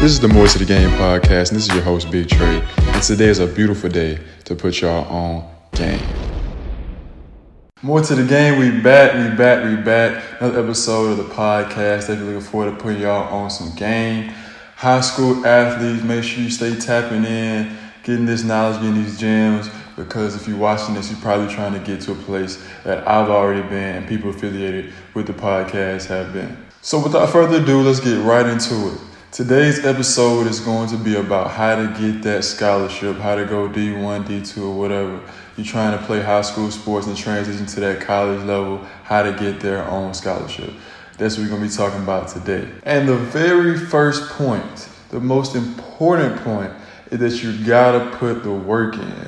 This is the More to the Game podcast, and this is your host, Big Trey. And today is a beautiful day to put y'all on game. More to the game, we back, we back, we back. Another episode of the podcast. Definitely looking forward to putting y'all on some game. High school athletes, make sure you stay tapping in, getting this knowledge, getting these gems. Because if you're watching this, you're probably trying to get to a place that I've already been and people affiliated with the podcast have been. So without further ado, let's get right into it. Today's episode is going to be about how to get that scholarship, how to go D1, D2, or whatever. You're trying to play high school sports and transition to that college level, how to get their own scholarship. That's what we're going to be talking about today. And the very first point, the most important point, is that you got to put the work in.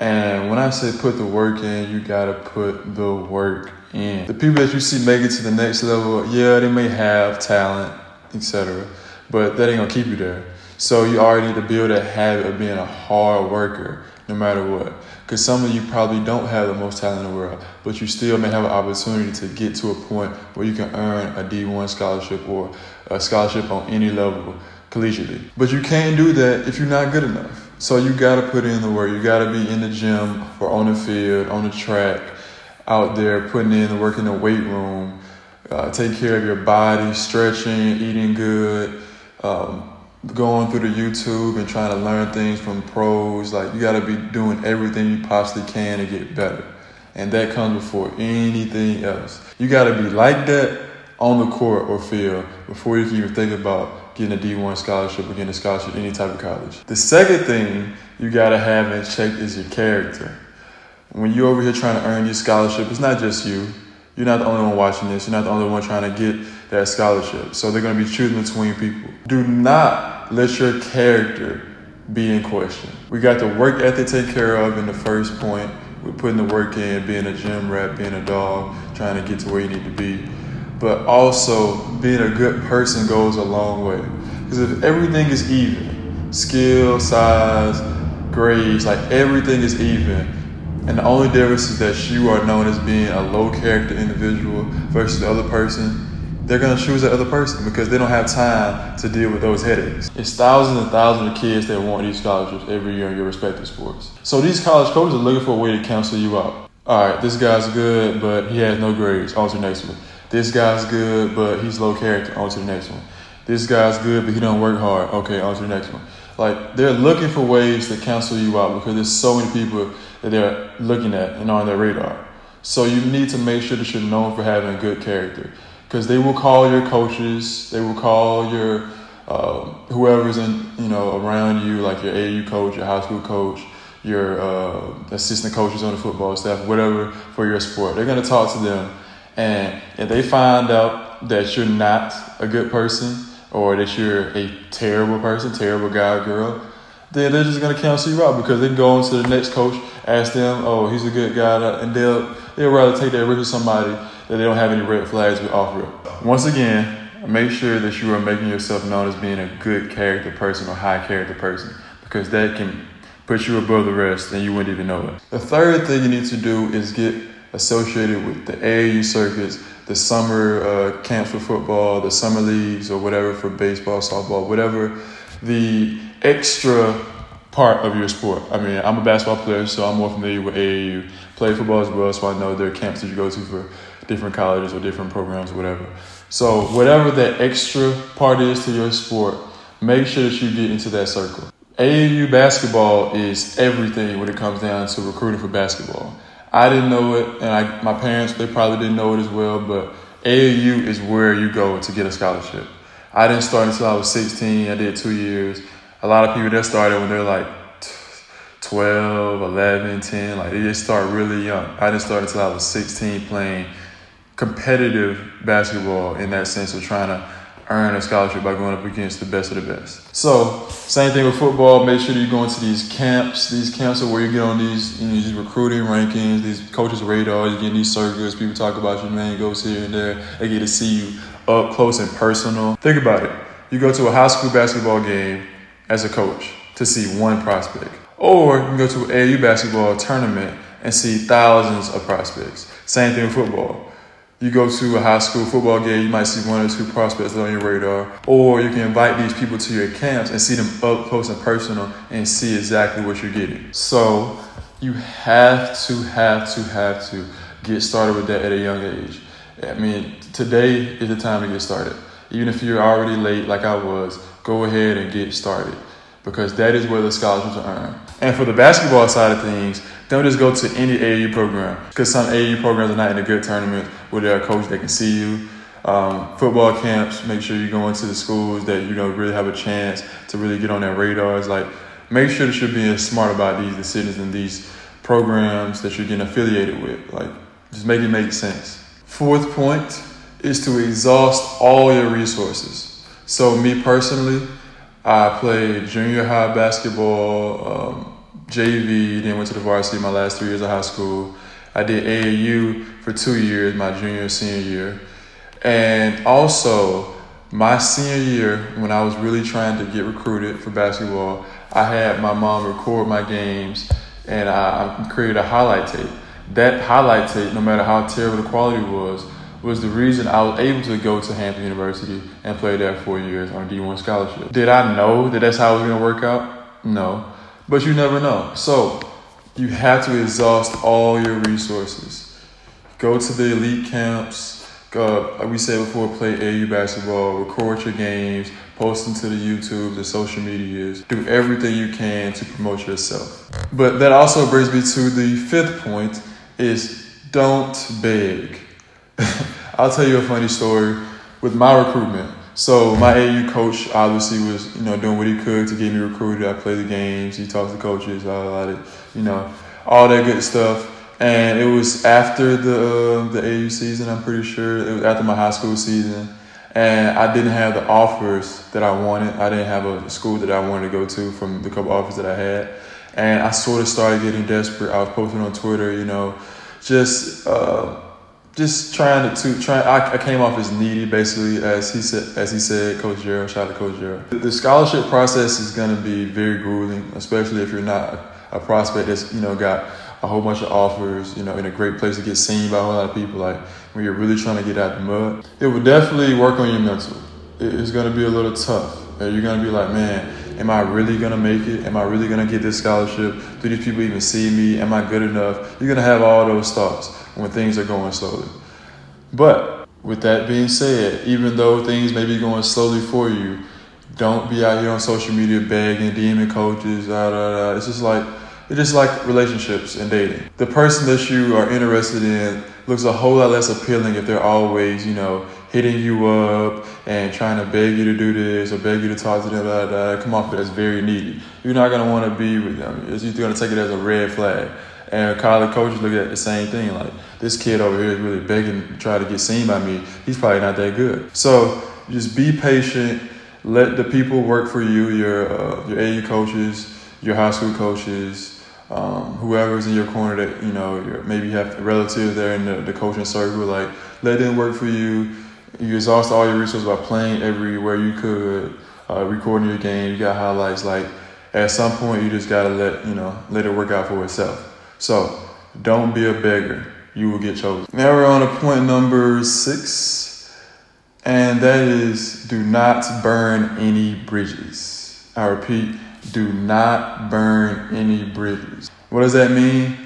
And when I say put the work in, you got to put the work in. The people that you see make it to the next level, yeah, they may have talent, etc but that ain't gonna keep you there. So you already need to build a habit of being a hard worker, no matter what. Because some of you probably don't have the most talent in the world, but you still may have an opportunity to get to a point where you can earn a D1 scholarship or a scholarship on any level collegiately. But you can't do that if you're not good enough. So you gotta put in the work. You gotta be in the gym or on the field, on the track, out there putting in the work in the weight room, uh, take care of your body, stretching, eating good um, going through the YouTube and trying to learn things from pros. Like you got to be doing everything you possibly can to get better, and that comes before anything else. You got to be like that on the court or field before you can even think about getting a D1 scholarship or getting a scholarship any type of college. The second thing you got to have in check is your character. When you're over here trying to earn your scholarship, it's not just you. You're not the only one watching this. You're not the only one trying to get that scholarship. So they're going to be choosing between people. Do not let your character be in question. We got the work ethic taken care of in the first point. We're putting the work in, being a gym rat, being a dog, trying to get to where you need to be. But also, being a good person goes a long way. Because if everything is even, skill, size, grades, like everything is even, and the only difference is that you are known as being a low character individual versus the other person. They're gonna choose the other person because they don't have time to deal with those headaches. It's thousands and thousands of kids that want these scholarships every year in your respective sports. So these college coaches are looking for a way to cancel you out. All right, this guy's good, but he has no grades. On to the next one. This guy's good, but he's low character. On to the next one. This guy's good, but he don't work hard. Okay, on to the next one. Like they're looking for ways to cancel you out because there's so many people that they're looking at and on their radar. So you need to make sure that you're known for having a good character because they will call your coaches, they will call your uh, whoever's in you know around you, like your AU coach, your high school coach, your uh, assistant coaches on the football staff, whatever for your sport. They're gonna talk to them, and if they find out that you're not a good person or that you're a terrible person, terrible guy girl, then they're just gonna cancel you out because they go on to the next coach, ask them, oh, he's a good guy, and they'll they'll rather take that risk with somebody that they don't have any red flags with off. Once again, make sure that you are making yourself known as being a good character person or high character person because that can put you above the rest and you wouldn't even know it. The third thing you need to do is get associated with the AAU circuits, the summer uh, camps for football, the summer leagues, or whatever for baseball, softball, whatever the extra part of your sport. I mean, I'm a basketball player, so I'm more familiar with AAU. Play football as well, so I know there are camps that you go to for different colleges or different programs, or whatever. So, whatever that extra part is to your sport, make sure that you get into that circle. AAU basketball is everything when it comes down to recruiting for basketball. I didn't know it, and I, my parents they probably didn't know it as well. But AAU is where you go to get a scholarship. I didn't start until I was 16. I did two years. A lot of people that started when they're like 12, 11, 10. Like they just start really young. I didn't start until I was 16 playing competitive basketball in that sense of trying to earn a scholarship by going up against the best of the best. So, same thing with football. Make sure you go into these camps. These camps are where you get on these, you know, these recruiting rankings, these coaches' radars. You get these circles. People talk about your name goes here and there. They get to see you up close and personal. Think about it. You go to a high school basketball game as a coach to see one prospect, or you can go to an AU basketball tournament and see thousands of prospects. Same thing with football You go to a high school football game, you might see one or two prospects on your radar, or you can invite these people to your camps and see them up close and personal and see exactly what you're getting. So you have to, have to, have to get started with that at a young age. I mean, today is the time to get started. Even if you're already late, like I was, go ahead and get started because that is where the scholarships are earned. And for the basketball side of things, don't just go to any AAU program because some AAU programs are not in a good tournament where they're a coach that can see you. Um, football camps, make sure you go into the schools that you know really have a chance to really get on their radars. Like, make sure that you're being smart about these decisions and these programs that you're getting affiliated with. Like, just make it make sense. Fourth point is to exhaust all your resources. So, me personally, I played junior high basketball. Um, JV, then went to the varsity my last three years of high school. I did AAU for two years, my junior and senior year. And also, my senior year, when I was really trying to get recruited for basketball, I had my mom record my games and I, I created a highlight tape. That highlight tape, no matter how terrible the quality was, was the reason I was able to go to Hampton University and play there four years on D1 scholarship. Did I know that that's how it was going to work out? No but you never know. So you have to exhaust all your resources. Go to the elite camps. Go, like we said before, play AU basketball, record your games, post them to the YouTube, the social medias. Do everything you can to promote yourself. But that also brings me to the fifth point is don't beg. I'll tell you a funny story with my recruitment. So my AU coach obviously was, you know, doing what he could to get me recruited. I played the games, he talked to coaches, all that, you know, all that good stuff. And it was after the uh, the AU season. I'm pretty sure it was after my high school season, and I didn't have the offers that I wanted. I didn't have a school that I wanted to go to from the couple offers that I had, and I sort of started getting desperate. I was posting on Twitter, you know, just. Uh, just trying to, to try. I, I, came off as needy, basically, as he said. As he said, Coach Gerald. Shout out to Coach Gerald. The, scholarship process is going to be very grueling, especially if you're not a, prospect that's you know got a whole bunch of offers. You know, in a great place to get seen by a whole lot of people. Like when you're really trying to get out the mud, it will definitely work on your mental. It, it's going to be a little tough. You're going to be like, man, am I really going to make it? Am I really going to get this scholarship? Do these people even see me? Am I good enough? You're going to have all those thoughts when things are going slowly. But with that being said, even though things may be going slowly for you, don't be out here on social media begging, DMing coaches, da, da, da. It's just like it's just like relationships and dating. The person that you are interested in looks a whole lot less appealing if they're always, you know, hitting you up and trying to beg you to do this or beg you to talk to them. Da, da, da. Come off as very needy. You're not gonna want to be with them. You're gonna take it as a red flag. And college coaches look at the same thing. Like this kid over here is really begging to try to get seen by me. He's probably not that good. So just be patient. Let the people work for you. Your uh, your AU coaches, your high school coaches, um, whoever's in your corner that you know maybe you have relatives there in the, the coaching circle. Like let them work for you. You exhaust all your resources by playing everywhere you could, uh, recording your game. You got highlights. Like at some point, you just gotta let you know let it work out for itself. So don't be a beggar. You will get chosen. Now we're on to point number six, and that is do not burn any bridges. I repeat, do not burn any bridges. What does that mean?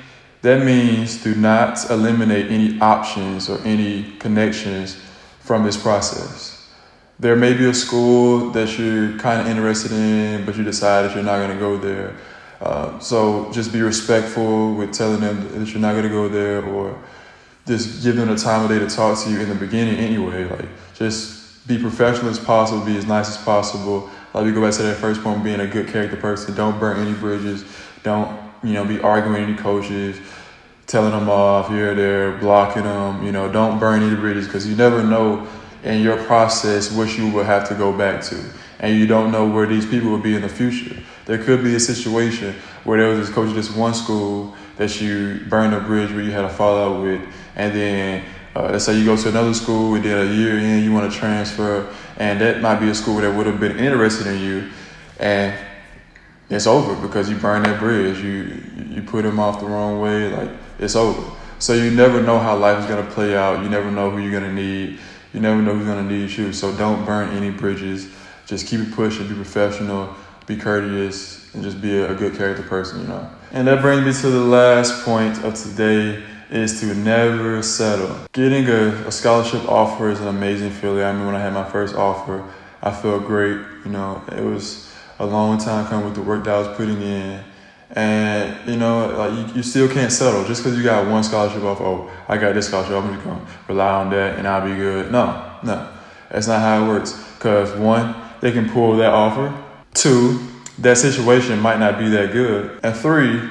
That means do not eliminate any options or any connections from this process. There may be a school that you're kind of interested in, but you decide that you're not going to go there uh, so just be respectful with telling them that you're not going to go there or just give them the time of day to talk to you in the beginning anyway. Like just be professional as possible, be as nice as possible. Like we go back to that first point, being a good character person. Don't burn any bridges. Don't, you know, be arguing any coaches, telling them off here there, blocking them. You know, don't burn any bridges because you never know in your process what you will have to go back to. And you don't know where these people will be in the future. There could be a situation where there was this coach at this one school that you burned a bridge where you had a fallout with, and then uh, let's say you go to another school, and then a year in you want to transfer, and that might be a school that would have been interested in you, and it's over because you burned that bridge. You you put them off the wrong way, like it's over. So you never know how life is gonna play out. You never know who you're gonna need. You never know who's gonna need you. So don't burn any bridges. Just keep it pushing. Be professional. Be courteous, and just be a, good character person. You know. And that brings me to the last point of today is to never settle. Getting a, a, scholarship offer is an amazing feeling. I remember when I had my first offer, I felt great. You know, it was a long time coming with the work that I was putting in. And you know, like you, you still can't settle just because you got one scholarship off. Oh, I got this scholarship. I'm gonna rely on that, and I'll be good. No, no, that's not how it works. Because one, they can pull that offer. Two, that situation might not be that good. And three,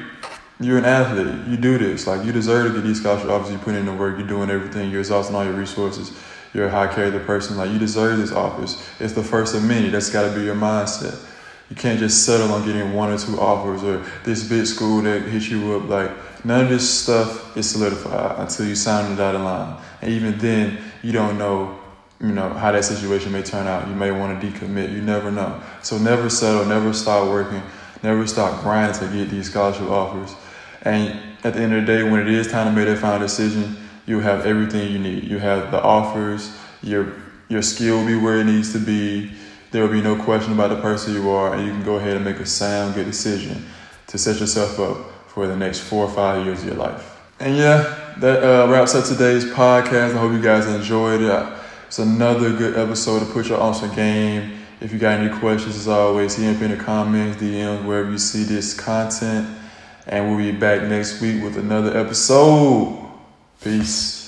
you're an athlete. You do this. Like you deserve to get these scholarships. Obviously, you put in the work. You're doing everything. You're exhausting all your resources. You're a high character person. Like you deserve this office. It's the first of many. That's got to be your mindset. You can't just settle on getting one or two offers or this big school that hits you up. Like none of this stuff is solidified until you sign the dotted line. And even then, you don't know, you know, how that situation may turn out. You may want to decommit. You never know. So never settle. Never stop working. Never stop grinding to get these scholarship offers. And at the end of the day, when it is time to make that final decision, you have everything you need. You have the offers. Your your skill will be where it needs to be there will be no question about the person you are, and you can go ahead and make a sound, good decision to set yourself up for the next four or five years of your life. And yeah, that uh, wraps up today's podcast. I hope you guys enjoyed it. It's another good episode to put your some game. If you got any questions, as always, hit me in the comments, DMs, wherever you see this content. And we'll be back next week with another episode. Peace.